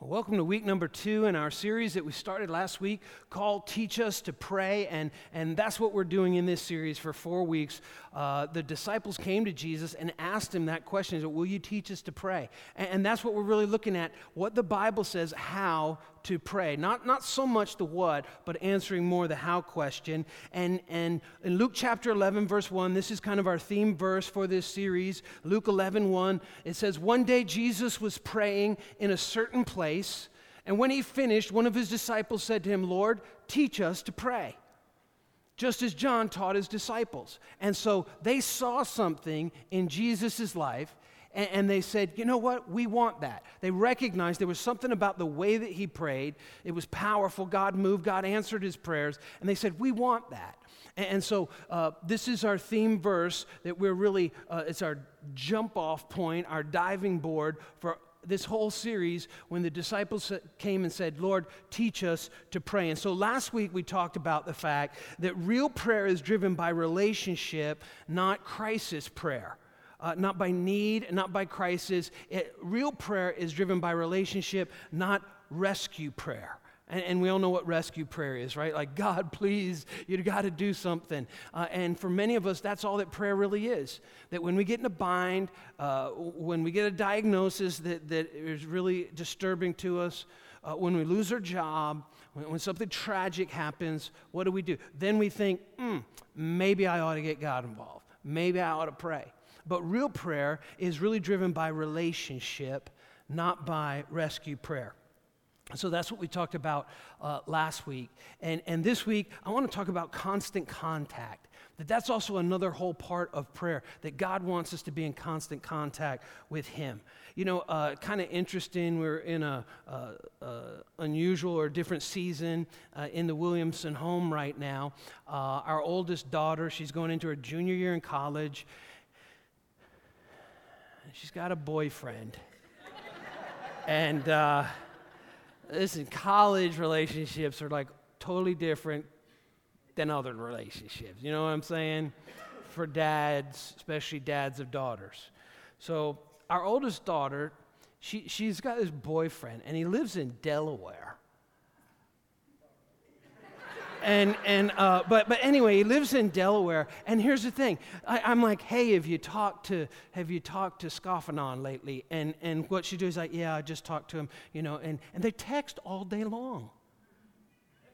Welcome to week number two in our series that we started last week called Teach Us to Pray. And, and that's what we're doing in this series for four weeks. Uh, the disciples came to Jesus and asked him that question Will you teach us to pray? And, and that's what we're really looking at what the Bible says how to pray. Not, not so much the what, but answering more the how question. And, and in Luke chapter 11, verse 1, this is kind of our theme verse for this series. Luke 11, 1, it says, One day Jesus was praying in a certain place, and when he finished, one of his disciples said to him, Lord, teach us to pray just as John taught his disciples. And so they saw something in Jesus' life and, and they said, you know what? We want that. They recognized there was something about the way that he prayed. It was powerful. God moved, God answered his prayers. And they said, we want that. And so uh, this is our theme verse that we're really, uh, it's our jump off point, our diving board for this whole series when the disciples came and said, Lord, teach us to pray. And so last week we talked about the fact that real prayer is driven by relationship, not crisis prayer uh, not by need, not by crisis. It, real prayer is driven by relationship, not rescue prayer. And, and, we all know what rescue prayer is, right? Like, God, please, you've got to do something. Uh, and for many of us, that's all that prayer really is. That when we get in a bind, uh, when we get a diagnosis that, that is really disturbing to us, uh, when we lose our job, when, when, something tragic happens, what do we do? Then we think, hmm, maybe I ought to get God involved. Maybe I ought to pray. But real prayer is really driven by relationship, not by rescue prayer. So that's what we talked about uh, last week. And, and this week, I want to talk about constant contact. That that's also another whole part of prayer, that God wants us to be in constant contact with Him. You know, uh, kind of interesting, we're in a, uh, uh, unusual or different season uh, in the Williamson home right now. Our oldest daughter, she's going into her junior year in college, she's got a boyfriend. and uh, listen, college relationships are like totally different than other relationships. You know what I'm saying? For dads, especially dads of daughters. So, our oldest daughter, she, she's got this boyfriend, and he lives in Delaware and and uh, but but anyway, he lives in Delaware. And here's the thing: I, am like, hey, have you talked to have you talked to Scoffanon lately? And and what she do is like, yeah, I just talked to him, you know. And and they text all day long.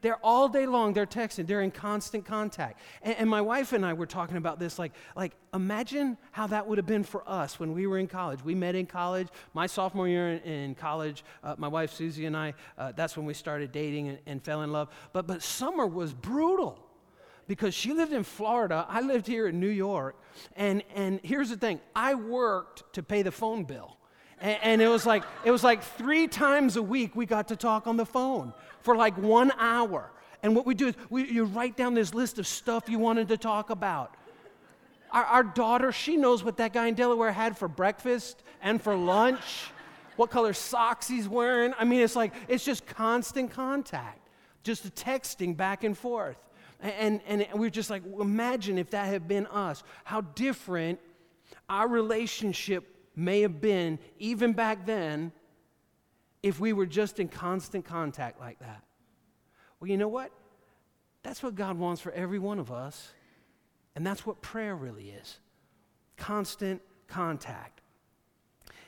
They're all day long, they're texting, they're in constant contact. And, and, my wife and I were talking about this like, like, imagine how that would have been for us when we were in college. We met in college. My sophomore year in, in college, uh, my wife Susie and I, uh, that's when we started dating and, and fell in love. But, but summer was brutal because she lived in Florida. I lived here in New York. And, and here's the thing I worked to pay the phone bill. And, and, it was like it was like three times a week we got to talk on the phone for like one hour. And what we do is we, you write down this list of stuff you wanted to talk about. Our, our daughter, she knows what that guy in Delaware had for breakfast and for lunch, what color socks he's wearing. I mean, it's like, it's just constant contact, just texting back and forth. And, and, and we're just like, imagine if that had been us, how different our relationship may have been even back then if we were just in constant contact like that. Well, you know what? That's what God wants for every one of us. And that's what prayer really is constant contact.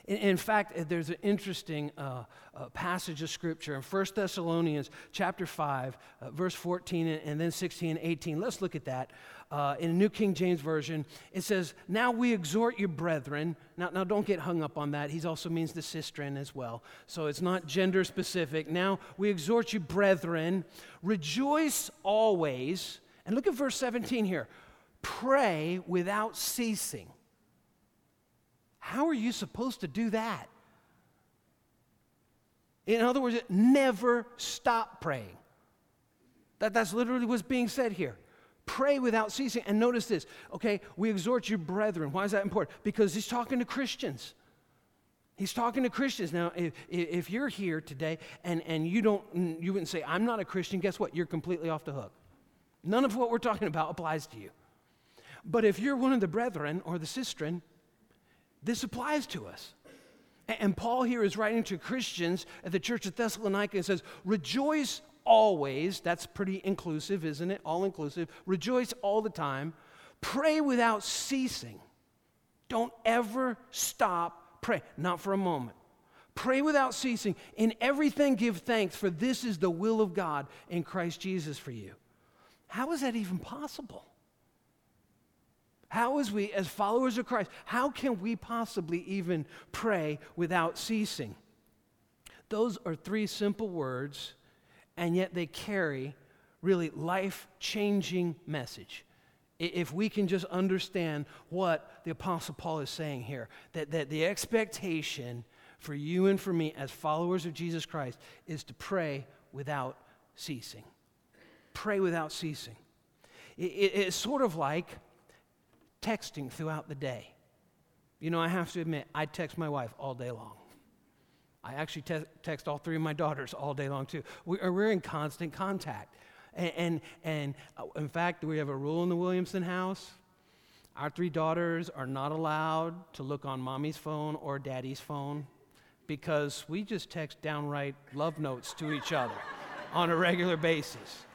In, in fact, uh, there's an interesting uh, uh, passage of scripture in 1 Thessalonians chapter 5, uh, verse 14 and, and, then 16 and 18. Let's look at that. Uh, in the New King James Version, it says, Now we exhort you, brethren. Now, now don't get hung up on that. He also means the sistren as well. So it's not gender specific. Now we exhort you, brethren, rejoice always. And look at verse 17 here pray without ceasing. How are you supposed to do that? In other words, never stop praying. That, that's literally what's being said here. Pray without ceasing. And notice this, okay? We exhort you, brethren. Why is that important? Because he's talking to Christians. He's talking to Christians. Now, if, if you're here today and, and you don't, you wouldn't say, I'm not a Christian, guess what? You're completely off the hook. None of what we're talking about applies to you. But if you're one of the brethren or the sistren, this applies to us. And Paul here is writing to Christians at the church of Thessalonica and says, Rejoice always. That's pretty inclusive, isn't it? All inclusive. Rejoice all the time. Pray without ceasing. Don't ever stop praying, not for a moment. Pray without ceasing. In everything, give thanks, for this is the will of God in Christ Jesus for you. How is that even possible? How is we, as followers of Christ, how can we possibly even pray without ceasing? Those are three simple words, and yet they carry really life changing message. If we can just understand what the Apostle Paul is saying here, that, that the expectation for you and for me as followers of Jesus Christ is to pray without ceasing. Pray without ceasing. It, it, it's sort of like texting throughout the day. You know, I have to admit, I text my wife all day long. I actually te- text all three of my daughters all day long, too. We, are in constant contact. And, and, and uh, in fact, we have a rule in the Williamson house. Our three daughters are not allowed to look on mommy's phone or daddy's phone because we just text downright love notes to each other on a regular basis.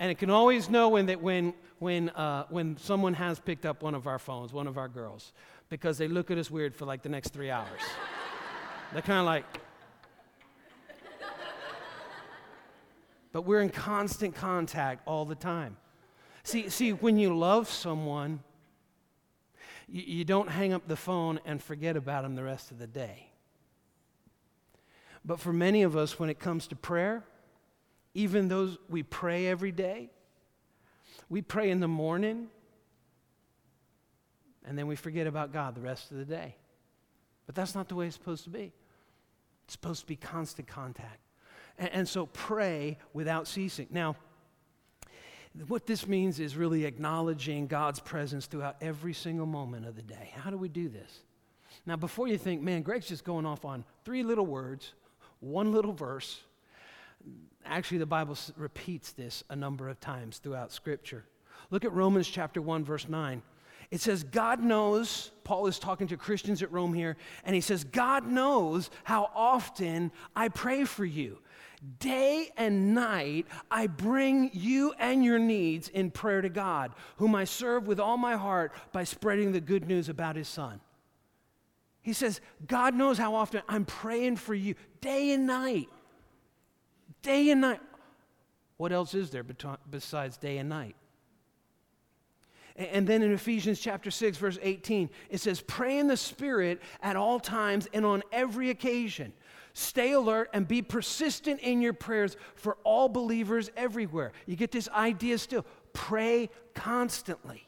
And it can always know when, that when, when, uh, when someone has picked up one of our phones, one of our girls, because they look at us weird for like the next three hours. They're kind of like, but we're in constant contact all the time. See, see when you love someone, you, you don't hang up the phone and forget about them the rest of the day. But for many of us, when it comes to prayer, even those we pray every day, we pray in the morning, and then we forget about God the rest of the day. But that's not the way it's supposed to be. It's supposed to be constant contact. And, and so pray without ceasing. Now, what this means is really acknowledging God's presence throughout every single moment of the day. How do we do this? Now, before you think, man, Greg's just going off on three little words one little verse. Actually, the Bible repeats this a number of times throughout Scripture. Look at Romans chapter 1, verse 9. It says, God knows, Paul is talking to Christians at Rome here, and he says, God knows how often I pray for you. Day and night, I bring you and your needs in prayer to God, whom I serve with all my heart by spreading the good news about his Son. He says, God knows how often I'm praying for you day and night. Day and night. What else is there besides day and night? And then in Ephesians chapter 6, verse 18, it says, Pray in the Spirit at all times and on every occasion. Stay alert and be persistent in your prayers for all believers everywhere. You get this idea still. Pray constantly.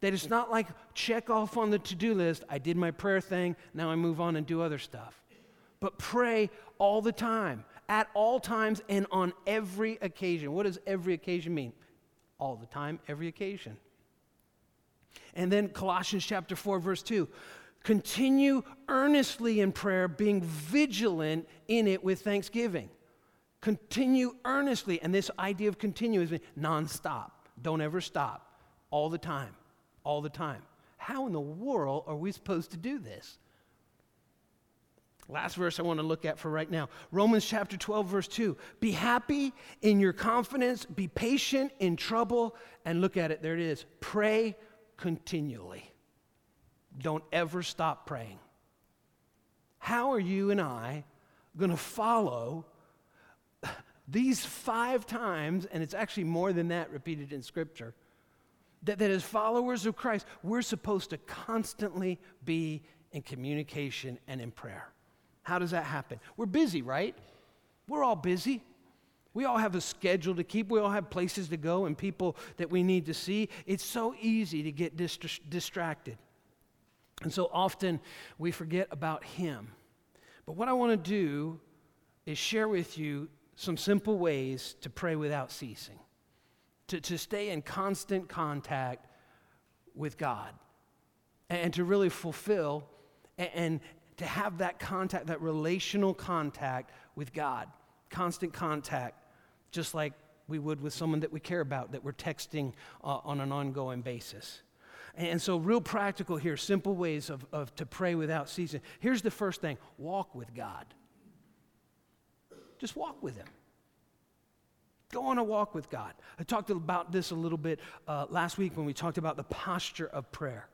That it's not like check off on the to do list, I did my prayer thing, now I move on and do other stuff. But pray all the time, at all times, and on every occasion. What does every occasion mean? All the time, every occasion. And then Colossians chapter 4, verse 2 continue earnestly in prayer, being vigilant in it with thanksgiving. Continue earnestly. And this idea of continue is nonstop. Don't ever stop. All the time all the time. How in the world are we supposed to do this? Last verse I want to look at for right now Romans chapter 12, verse 2. Be happy in your confidence, be patient in trouble, and look at it, there it is. Pray continually. Don't ever stop praying. How are you and I going to follow these five times, and it's actually more than that repeated in Scripture? that, that as followers of Christ, we're supposed to constantly be in communication and in prayer. How does that happen? We're busy, right? We're all busy. We all have a schedule to keep. We all have places to go and people that we need to see. It's so easy to get distracted. And so often we forget about Him. But what I want to do is share with you some simple ways to pray without ceasing to, to stay in constant contact with God and to really fulfill and, and to have that contact, that relational contact with God, constant contact, just like we would with someone that we care about, that we're texting uh, on an ongoing basis. And so, real practical here, simple ways of, of to pray without ceasing. Here's the first thing walk with God. Just walk with Him. Go on a walk with God. I talked about this a little bit uh, last week when we talked about the posture of prayer.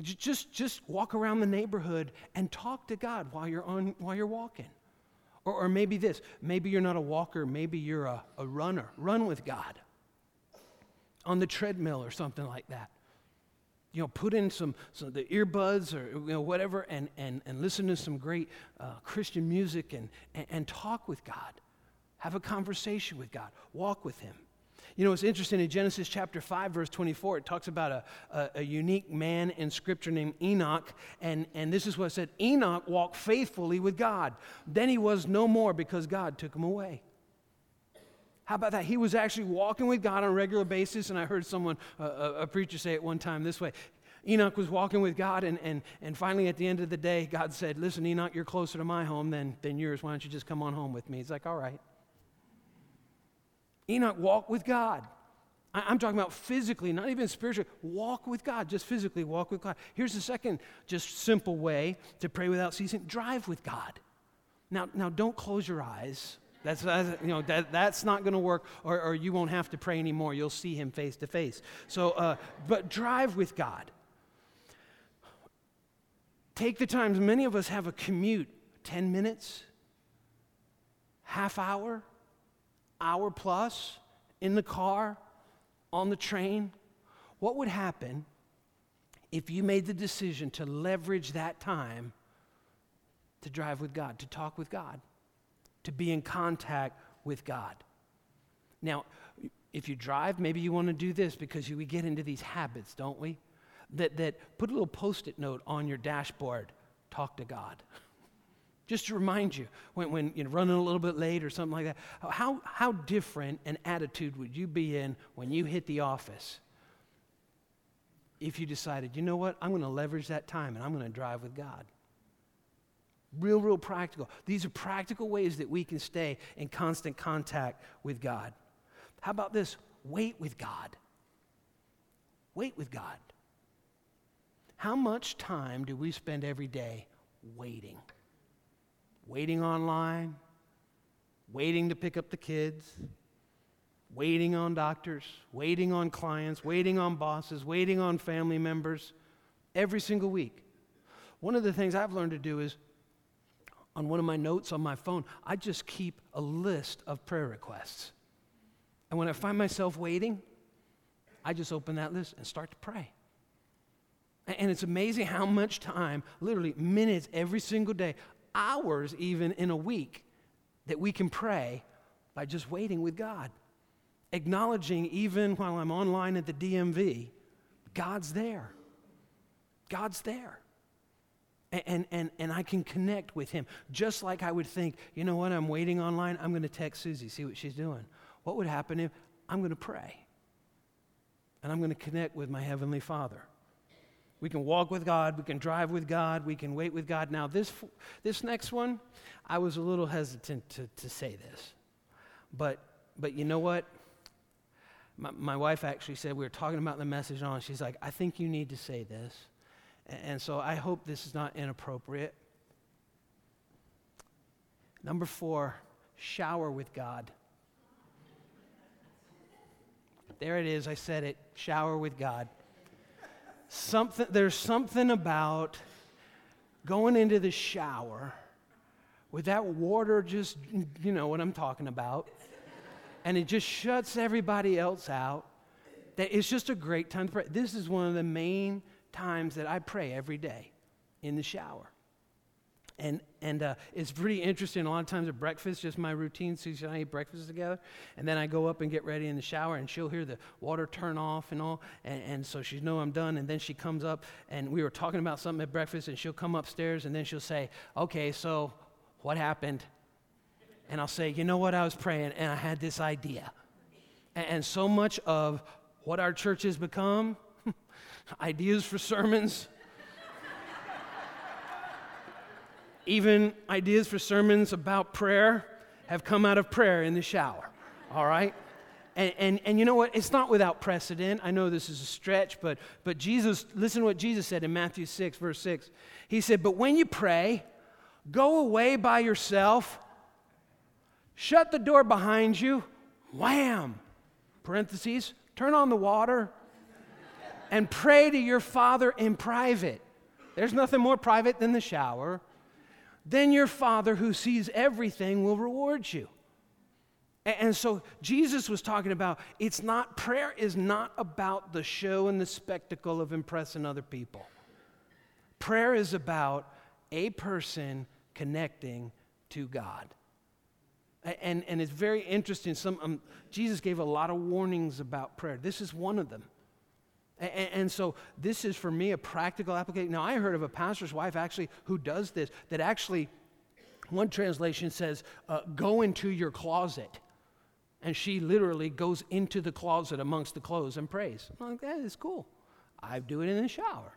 Just, just walk around the neighborhood and talk to God while you're, on, while you're walking. Or, or maybe this maybe you're not a walker, maybe you're a, a runner. Run with God on the treadmill or something like that. You know, put in some, some the earbuds or you know, whatever and, and, and listen to some great uh, Christian music and, and, and talk with God. Have a conversation with God. Walk with Him. You know, it's interesting in Genesis chapter 5, verse 24, it talks about a, a, a, unique man in Scripture named Enoch. And, and this is what it said Enoch walked faithfully with God. Then he was no more because God took him away. How about that? He was actually walking with God on a regular basis. And I heard someone, uh, a preacher, say it one time this way Enoch was walking with God, and, and, and finally at the end of the day, God said, Listen, Enoch, you're closer to my home than, than yours. Why don't you just come on home with me? He's like, All right. Enoch walked with God. I'm talking about physically, not even spiritually. Walk with God, just physically walk with God. Here's the second, just simple way to pray without ceasing drive with God. Now, now don't close your eyes that's, you know, that, that's not going to work, or, or you won't have to pray anymore. You'll see him face to face. So, uh, but drive with God. Take the times, Many of us have a commute 10 minutes, half hour, hour plus in the car, on the train. What would happen if you made the decision to leverage that time to drive with God, to talk with God? to be in contact with God. Now, if you drive, maybe you want to do this because we get into these habits, don't we? That, that put a little post it note on your dashboard talk to God. Just to remind you when, when you're running a little bit late or something like that. How, how different an attitude would you be in when you hit the office if you decided, you know what, I'm going to leverage that time and I'm going to drive with God? Real, real practical. These are practical ways that we can stay in constant contact with God. How about this? Wait with God. Wait with God. How much time do we spend every day waiting? Waiting online, waiting to pick up the kids, waiting on doctors, waiting on clients, waiting on bosses, waiting on family members every single week. One of the things I've learned to do is on one of my notes on my phone, I just keep a list of prayer requests. And when I find myself waiting, I just open that list and start to pray. And it's amazing how much time, literally minutes every single day, hours even in a week, that we can pray by just waiting with God. Acknowledging, even while I'm online at the DMV, God's there. God's there and, and, and I can connect with him. Just like I would think, you know what, I'm waiting online, I'm going to text Susie, see what she's doing. What would happen if I'm going to pray? And I'm going to connect with my Heavenly Father. We can walk with God, we can drive with God, we can wait with God. Now, this, this next one, I was a little hesitant to, to say this. But, but you know what? My, my wife actually said, we were talking about the message on, she's like, I think you need to say this. And so I hope this is not inappropriate. Number four, shower with God. There it is, I said it shower with God. Something, there's something about going into the shower with that water just, you know what I'm talking about, and it just shuts everybody else out. That it's just a great time to pray. This is one of the main times that I pray every day in the shower. And, and uh, it's pretty interesting. A lot of times at breakfast, just my routine. Susie and I eat breakfast together. And then I go up and get ready in the shower, and she'll hear the water turn off and all. And, and so she know I'm done. And then she comes up, and we were talking about something at breakfast, and she'll come upstairs, and then she'll say, Okay, so what happened? And I'll say, You know what? I was praying, and I had this idea. And, and so much of what our church has become ideas for sermons, even ideas for sermons about prayer have come out of prayer in the shower, all right? And, and, and you know what? It's not without precedent. I know this is a stretch, but, but Jesus, listen to what Jesus said in Matthew 6, verse 6. He said, But when you pray, go away by yourself, shut the door behind you, wham, parentheses, turn on the water, and pray to your Father in private. There's nothing more private than the shower. Then your Father who sees everything will reward you. And so Jesus was talking about it's not, prayer is not about the show and the spectacle of impressing other people. Prayer is about a person connecting to God. And, and it's very interesting. Some, um, Jesus gave a lot of warnings about prayer. This is one of them. And, and, so this is for me a practical application. Now, I heard of a pastor's wife actually who does this, that actually, one translation says, uh, go into your closet and she literally goes into the closet amongst the clothes and prays. I'm like, that is cool. I do it in the shower.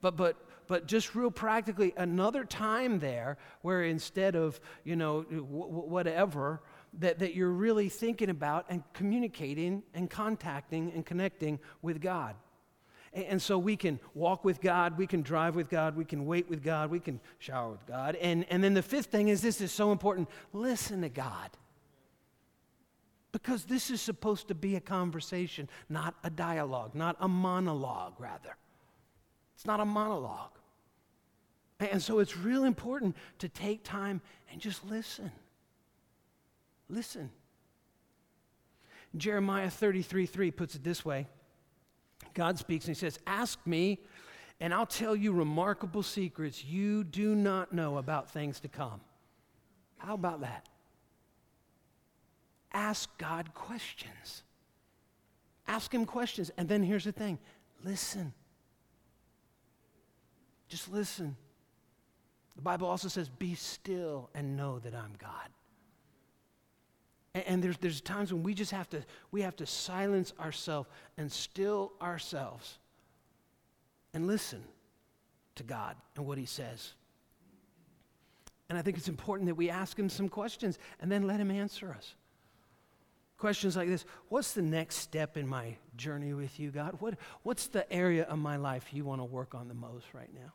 But, but, but just real practically, another time there where instead of, you know, whatever, that, that you're really thinking about and communicating and contacting and connecting with God. And, and so we can walk with God, we can drive with God, we can wait with God, we can shower with God. And, and then the fifth thing is this is so important listen to God. Because this is supposed to be a conversation, not a dialogue, not a monologue, rather. It's not a monologue. And so it's real important to take time and just listen. Listen. Jeremiah 33 3 puts it this way God speaks and he says, Ask me, and I'll tell you remarkable secrets you do not know about things to come. How about that? ask God questions. Ask Him questions. And then here's the thing listen. Just listen. The Bible also says, Be still and know that I'm God. And, and there's, there's times when we just have to, we have to silence ourselves and still ourselves and listen to God and what He says. And I think it's important that we ask Him some questions and then let Him answer us. Questions like this What's the next step in my journey with you, God? What, what's the area of my life you want to work on the most right now?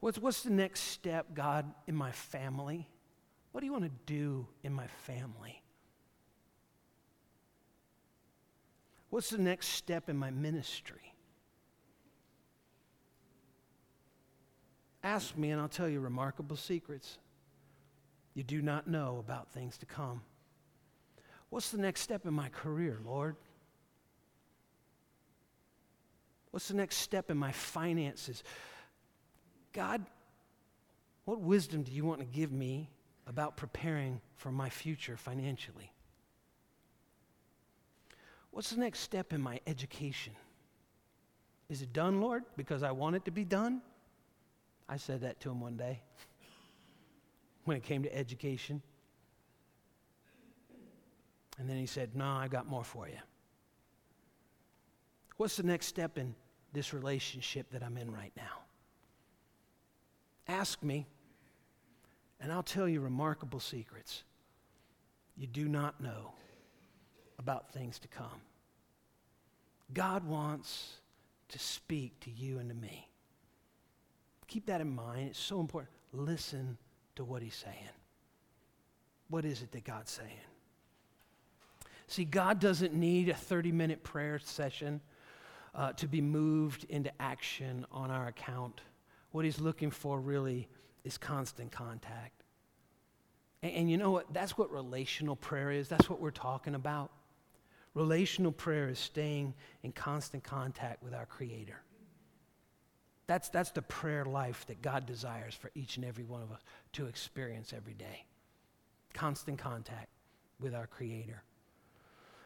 What's, what's the next step, God, in my family? What do you want to do in my family? What's the next step in my ministry? Ask me, and I'll tell you remarkable secrets you do not know about things to come. What's the next step in my career, Lord? What's the next step in my finances? God, what wisdom do you want to give me about preparing for my future financially? What's the next step in my education? Is it done, Lord, because I want it to be done? I said that to him one day when it came to education. And then he said, No, I got more for you. What's the next step in this relationship that I'm in right now? Ask me, and I'll tell you remarkable secrets you do not know about things to come. God wants to speak to you and to me. Keep that in mind. It's so important. Listen to what he's saying. What is it that God's saying? See, God doesn't need a 30 minute prayer session uh, to be moved into action on our account. What he's looking for really is constant contact. And, and you know what? That's what relational prayer is. That's what we're talking about. Relational prayer is staying in constant contact with our Creator. That's, that's the prayer life that God desires for each and every one of us to experience every day. Constant contact with our Creator.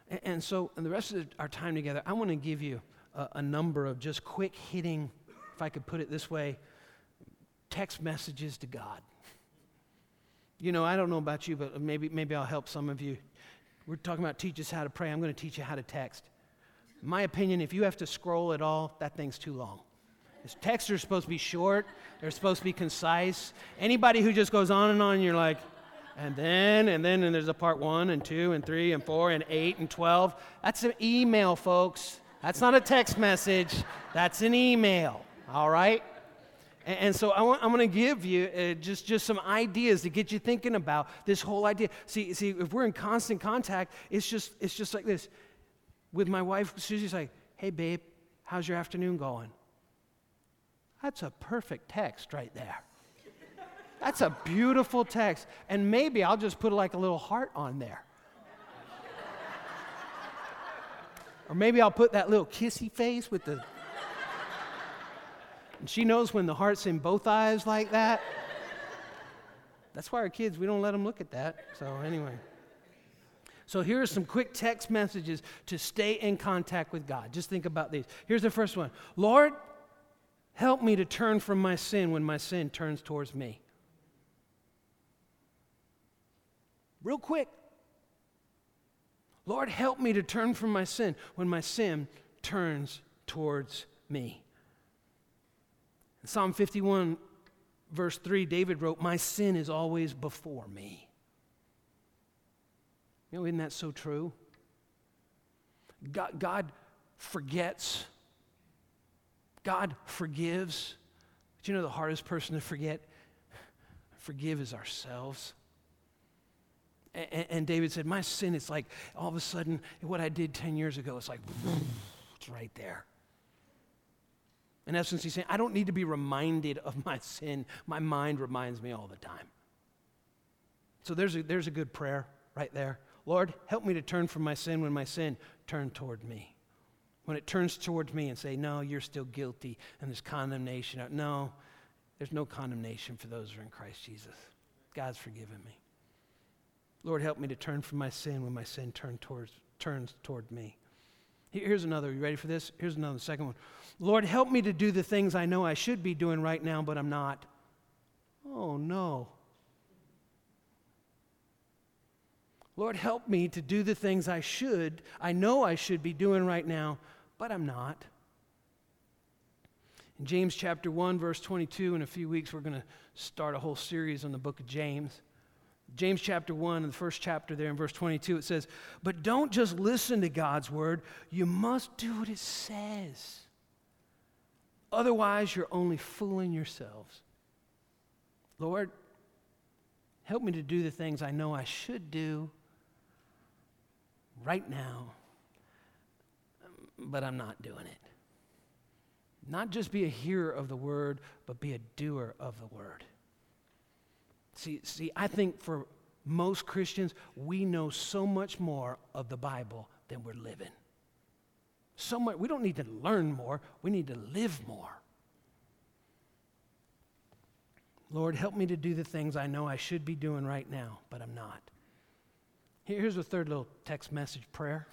And, and so, in the rest of our time together, I want to give you a, a number of just quick hitting, if I could put it this way, text messages to God. You know, I don't know about you, but maybe, maybe I'll help some of you. We're talking about teach us how to pray. I'm going to teach you how to text. My opinion, if you have to scroll at all, that thing's too long. Texts are supposed to be short, they're supposed to be concise. Anybody who just goes on and on, you're like, And then, and then, and there's a part one and two and three and four and eight and 12. That's an email, folks. That's not a text message. That's an email. All right? And, so I want, I'm going to give you uh, just, just some ideas to get you thinking about this whole idea. See, see, if we're in constant contact, it's just, it's just like this. With my wife, Susie's like, hey, babe, how's your afternoon going? That's a perfect text right there. That's a beautiful text. And maybe I'll just put like a little heart on there. or maybe I'll put that little kissy face with the. And she knows when the heart's in both eyes like that. That's why our kids, we don't let them look at that. So, anyway. So, here are some quick text messages to stay in contact with God. Just think about these. Here's the first one Lord, help me to turn from my sin when my sin turns towards me. real quick. Lord, help me to turn from my sin when my sin turns towards me. In Psalm 51, verse 3, David wrote, My sin is always before me. You know, isn't that so true? God, God forgets, God forgives. But you know the hardest person to forget? Forgive is ourselves. And, and, David said, My sin is like all of a sudden what I did 10 years ago, it's like, it's right there. In essence, he's saying, I don't need to be reminded of my sin. My mind reminds me all the time. So there's a, there's a good prayer right there. Lord, help me to turn from my sin when my sin turns toward me. When it turns towards me and say, No, you're still guilty and there's condemnation. No, there's no condemnation for those who are in Christ Jesus. God's forgiven me. Lord, help me to turn from my sin when my sin turn towards, turns toward me. Here's another. You ready for this? Here's another, second one. Lord, help me to do the things I know I should be doing right now, but I'm not. Oh, no. Lord, help me to do the things I should, I know I should be doing right now, but I'm not. In James chapter 1, verse 22, in a few weeks, we're going to start a whole series on the book of James. James chapter 1, in the first chapter there in verse 22, it says, But don't just listen to God's word, you must do what it says. Otherwise, you're only fooling yourselves. Lord, help me to do the things I know I should do right now, but I'm not doing it. Not just be a hearer of the word, but be a doer of the word. See, see, I think for most Christians, we know so much more of the Bible than we're living. So much, we don't need to learn more, we need to live more. Lord, help me to do the things I know I should be doing right now, but I'm not. Here's a third little text message prayer,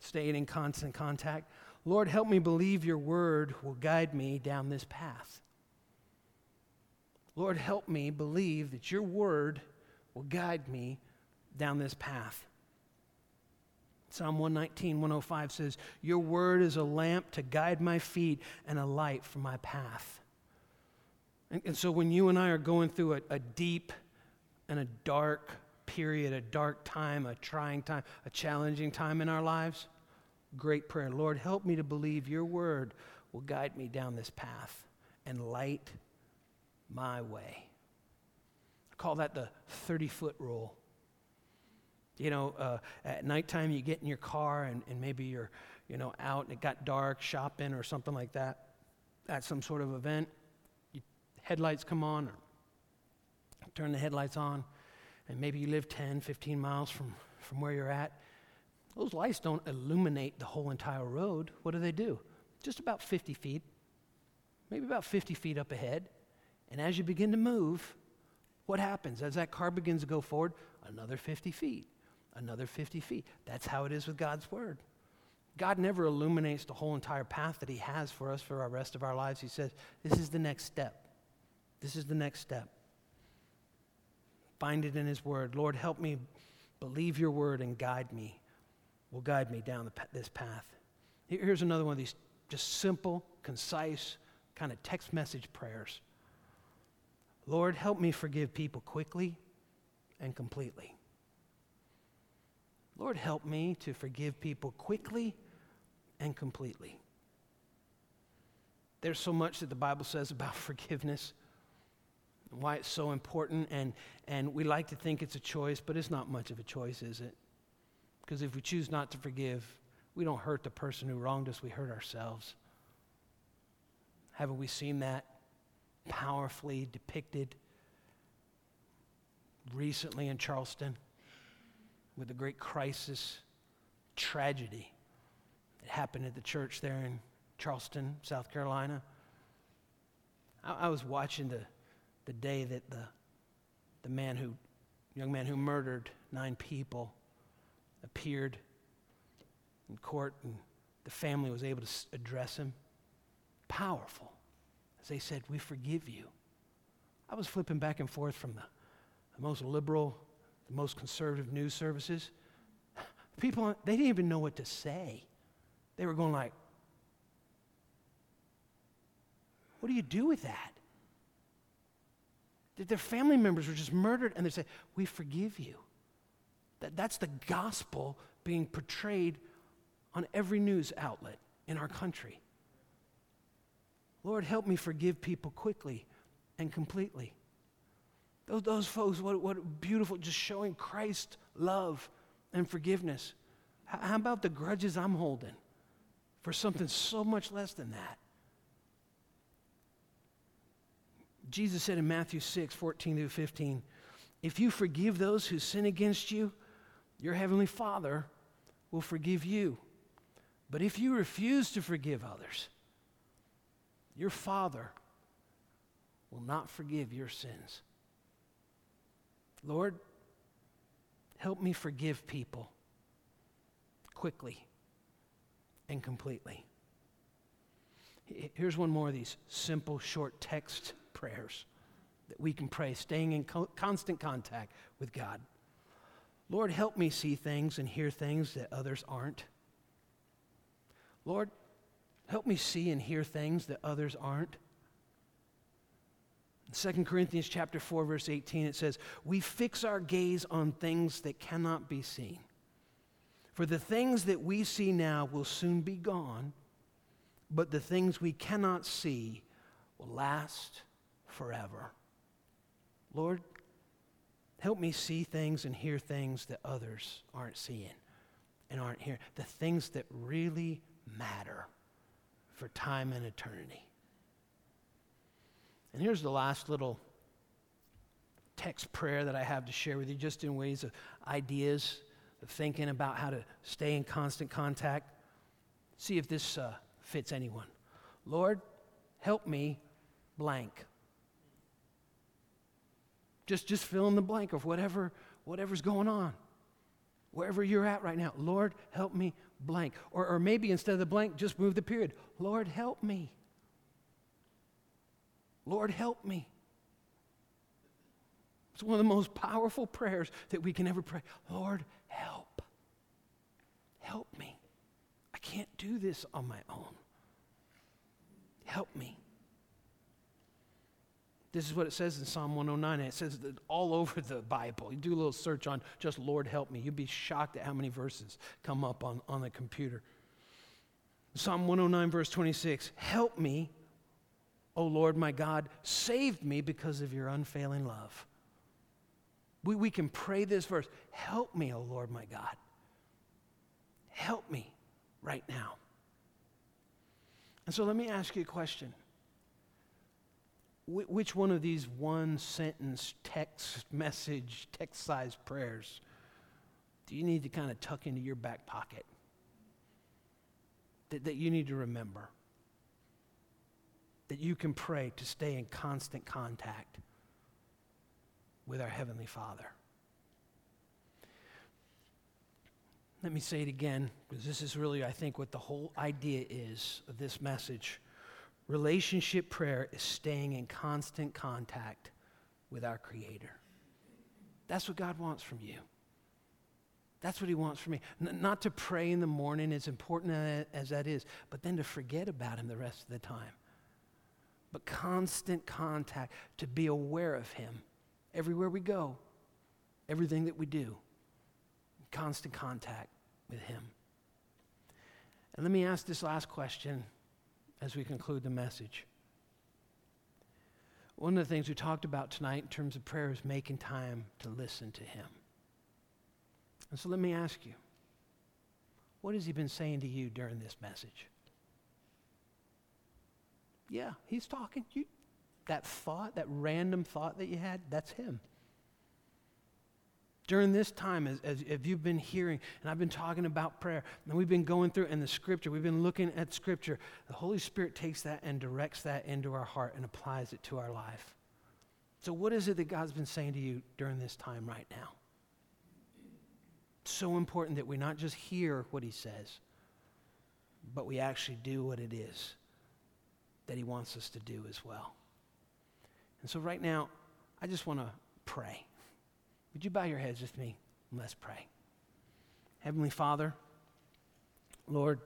staying in constant contact. Lord, help me believe your word will guide me down this path. Lord, help me believe that your word will guide me down this path. Psalm 119, 105 says, Your word is a lamp to guide my feet and a light for my path. And, and so when you and I are going through a, a deep and a dark period, a dark time, a trying time, a challenging time in our lives, great prayer. Lord, help me to believe your word will guide me down this path and light my way. I call that the 30 foot rule. You know, uh, at nighttime you get in your car and, and maybe you're, you know, out and it got dark shopping or something like that at some sort of event. You, headlights come on turn the headlights on and maybe you live 10, 15 miles from, from where you're at. Those lights don't illuminate the whole entire road. What do they do? Just about 50 feet, maybe about 50 feet up ahead. And as you begin to move, what happens? As that car begins to go forward, another 50 feet, another 50 feet. That's how it is with God's Word. God never illuminates the whole entire path that He has for us for our rest of our lives. He says, This is the next step. This is the next step. Find it in His Word. Lord, help me believe your Word and guide me, will guide me down the, this path. Here's another one of these just simple, concise, kind of text message prayers. Lord, help me forgive people quickly, and completely. Lord, help me to forgive people quickly and completely. There's so much that the Bible says about forgiveness, why it's so important, and, and we like to think it's a choice, but it's not much of a choice, is it? Because if we choose not to forgive, we don't hurt the person who wronged us, we hurt ourselves. Haven't we seen that powerfully depicted recently in Charleston with the great crisis, tragedy that happened at the church there in Charleston, South Carolina? I, I was watching the, the day that the, the man who, young man who murdered nine people appeared in court and the family was able to address him. Powerful. As they said, We forgive you. I was flipping back and forth from the, the most liberal, the most conservative news services. People, they didn't even know what to say. They were going like, What do you do with that? Their family members were just murdered and they say, We forgive you. That, that's the gospel being portrayed on every news outlet in our country. Lord, help me forgive people quickly and completely. Those, those folks, what, what beautiful, just showing Christ love and forgiveness. How, how about the grudges I'm holding for something so much less than that? Jesus said in Matthew 6, 14 through 15, if you forgive those who sin against you, your heavenly Father will forgive you. But if you refuse to forgive others, your Father will not forgive your sins. Lord, help me forgive people quickly and completely. Here's one more of these simple, short text prayers that we can pray, staying in co- constant contact with God. Lord, help me see things and hear things that others aren't. Lord, help me see and hear things that others aren't. In 2 Corinthians chapter 4 verse 18 it says, "We fix our gaze on things that cannot be seen. For the things that we see now will soon be gone, but the things we cannot see will last forever." Lord, help me see things and hear things that others aren't seeing and aren't hearing. The things that really matter for time and eternity. And here's the last little text prayer that I have to share with you, just in ways of ideas of thinking about how to stay in constant contact. See if this uh, fits anyone. Lord, help me blank. Just, just fill in the blank of whatever, whatever's going on. Wherever you're at right now, Lord, help me blank. Or, or maybe instead of the blank, just move the period. Lord, help me. Lord, help me. It's one of the most powerful prayers that we can ever pray. Lord, help. Help me. I can't do this on my own. Help me. This is what it says in Psalm 109. And it says that all over the Bible. You do a little search on just Lord help me. You'd be shocked at how many verses come up on, on the computer. Psalm 109, verse 26 Help me, O Lord my God, save me because of your unfailing love. We, we can pray this verse Help me, O Lord my God. Help me right now. And so let me ask you a question which one of these one sentence text message, text sized prayers do you need to kind of tuck into your back pocket? That, that you need to remember? That you can pray to stay in constant contact with our Heavenly Father. Let me say it again, because this is really, I think, what the whole idea is of this message. Relationship prayer is staying in constant contact with our Creator. That's what God wants from you. That's what He wants from me. N- not to pray in the morning, as important as that is, but then to forget about Him the rest of the time. But constant contact, to be aware of Him everywhere we go, everything that we do, constant contact with Him. And let me ask this last question as we conclude the message. One of the things we talked about tonight in terms of prayer is making time to listen to Him. And so let me ask you what has He been saying to you during this message? Yeah, He's talking. You, that thought, that random thought that you had, that's Him during this time, as, as, as, you've been hearing, and I've been talking about prayer, and we've been going through in the scripture, we've been looking at scripture, the Holy Spirit takes that and directs that into our heart and applies it to our life. So, what is it that God's been saying to you during this time right now? It's so important that we not just hear what He says, but we actually do what it is that He wants us to do as well. And so, right now, I just want to pray. Would you bow your heads with me and let's pray? Heavenly Father, Lord,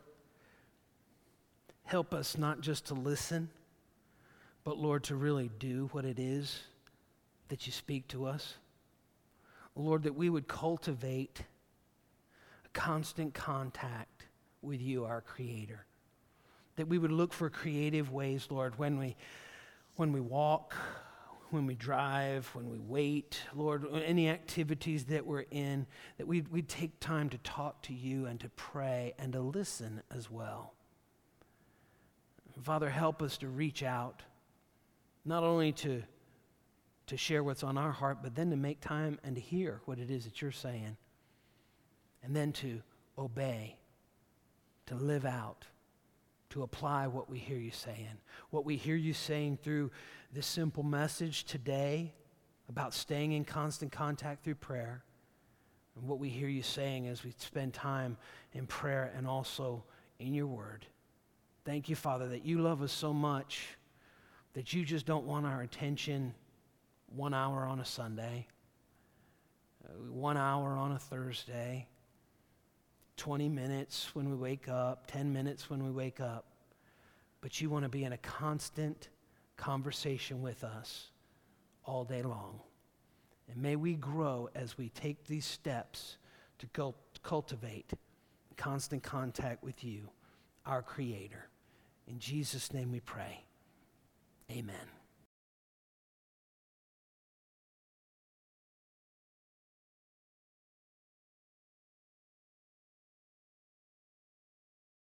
help us not just to listen, but Lord, to really do what it is that you speak to us. Lord, that we would cultivate a constant contact with you, our Creator. That we would look for creative ways, Lord, when we, when we walk, when we drive, when we wait, Lord, any activities that we're in, that we'd, we'd take time to talk to you and to pray and to listen as well. Father, help us to reach out, not only to, to share what's on our heart, but then to make time and to hear what it is that you're saying, and then to obey, to live out to apply what we hear you saying. What we hear you saying through this simple message today about staying in constant contact through prayer, and what we hear you saying as we spend time in prayer and also in your word. Thank you, Father, that you love us so much that you just don't want our attention one hour on a Sunday, uh, one hour on a Thursday 20 minutes when we wake up, 10 minutes when we wake up, but you want to be in a constant conversation with us all day long. And may we grow as we take these steps to cultivate constant contact with you, our Creator. In Jesus' name we pray. Amen.